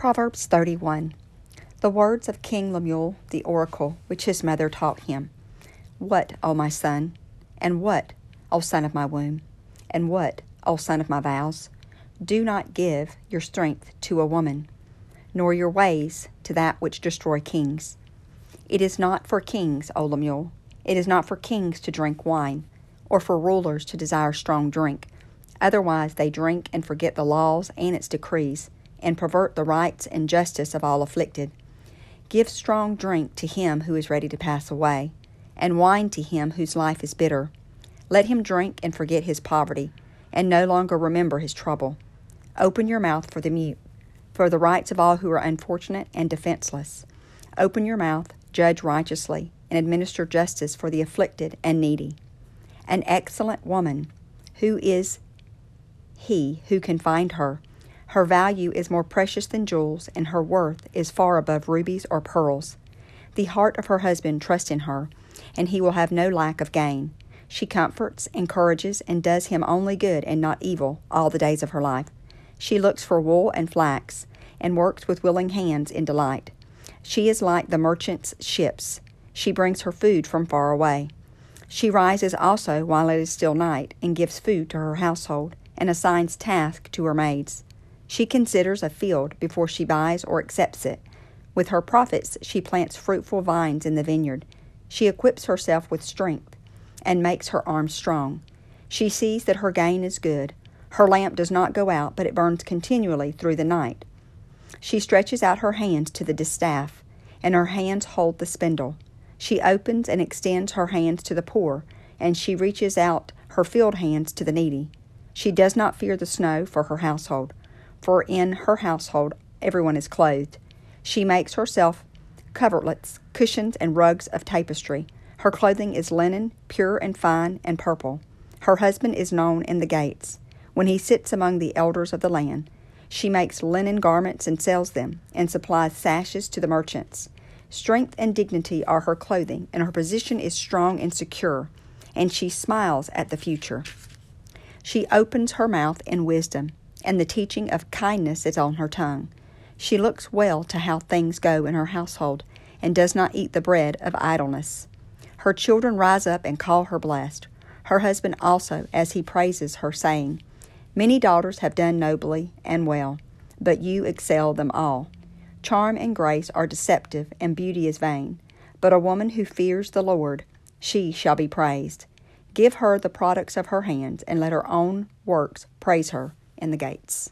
Proverbs 31. The words of King Lemuel, the oracle, which his mother taught him. What, O my son? And what, O son of my womb? And what, O son of my vows? Do not give your strength to a woman, nor your ways to that which destroy kings. It is not for kings, O Lemuel. It is not for kings to drink wine, or for rulers to desire strong drink. Otherwise they drink and forget the laws and its decrees and pervert the rights and justice of all afflicted. Give strong drink to him who is ready to pass away, and wine to him whose life is bitter. Let him drink and forget his poverty, and no longer remember his trouble. Open your mouth for the mute, for the rights of all who are unfortunate and defenseless. Open your mouth, judge righteously, and administer justice for the afflicted and needy. An excellent woman, who is he who can find her? Her value is more precious than jewels, and her worth is far above rubies or pearls. The heart of her husband trusts in her, and he will have no lack of gain. She comforts, encourages, and does him only good and not evil all the days of her life. She looks for wool and flax, and works with willing hands in delight. She is like the merchant's ships. She brings her food from far away. She rises also while it is still night, and gives food to her household, and assigns tasks to her maids. She considers a field before she buys or accepts it. With her profits, she plants fruitful vines in the vineyard. She equips herself with strength and makes her arms strong. She sees that her gain is good. Her lamp does not go out, but it burns continually through the night. She stretches out her hands to the distaff, and her hands hold the spindle. She opens and extends her hands to the poor, and she reaches out her field hands to the needy. She does not fear the snow for her household for in her household everyone is clothed. She makes herself coverlets, cushions, and rugs of tapestry. Her clothing is linen, pure and fine and purple. Her husband is known in the gates. When he sits among the elders of the land, she makes linen garments and sells them, and supplies sashes to the merchants. Strength and dignity are her clothing, and her position is strong and secure, and she smiles at the future. She opens her mouth in wisdom and the teaching of kindness is on her tongue. She looks well to how things go in her household, and does not eat the bread of idleness. Her children rise up and call her blessed, her husband also, as he praises her, saying, Many daughters have done nobly and well, but you excel them all. Charm and grace are deceptive, and beauty is vain. But a woman who fears the Lord, she shall be praised. Give her the products of her hands, and let her own works praise her in the gates.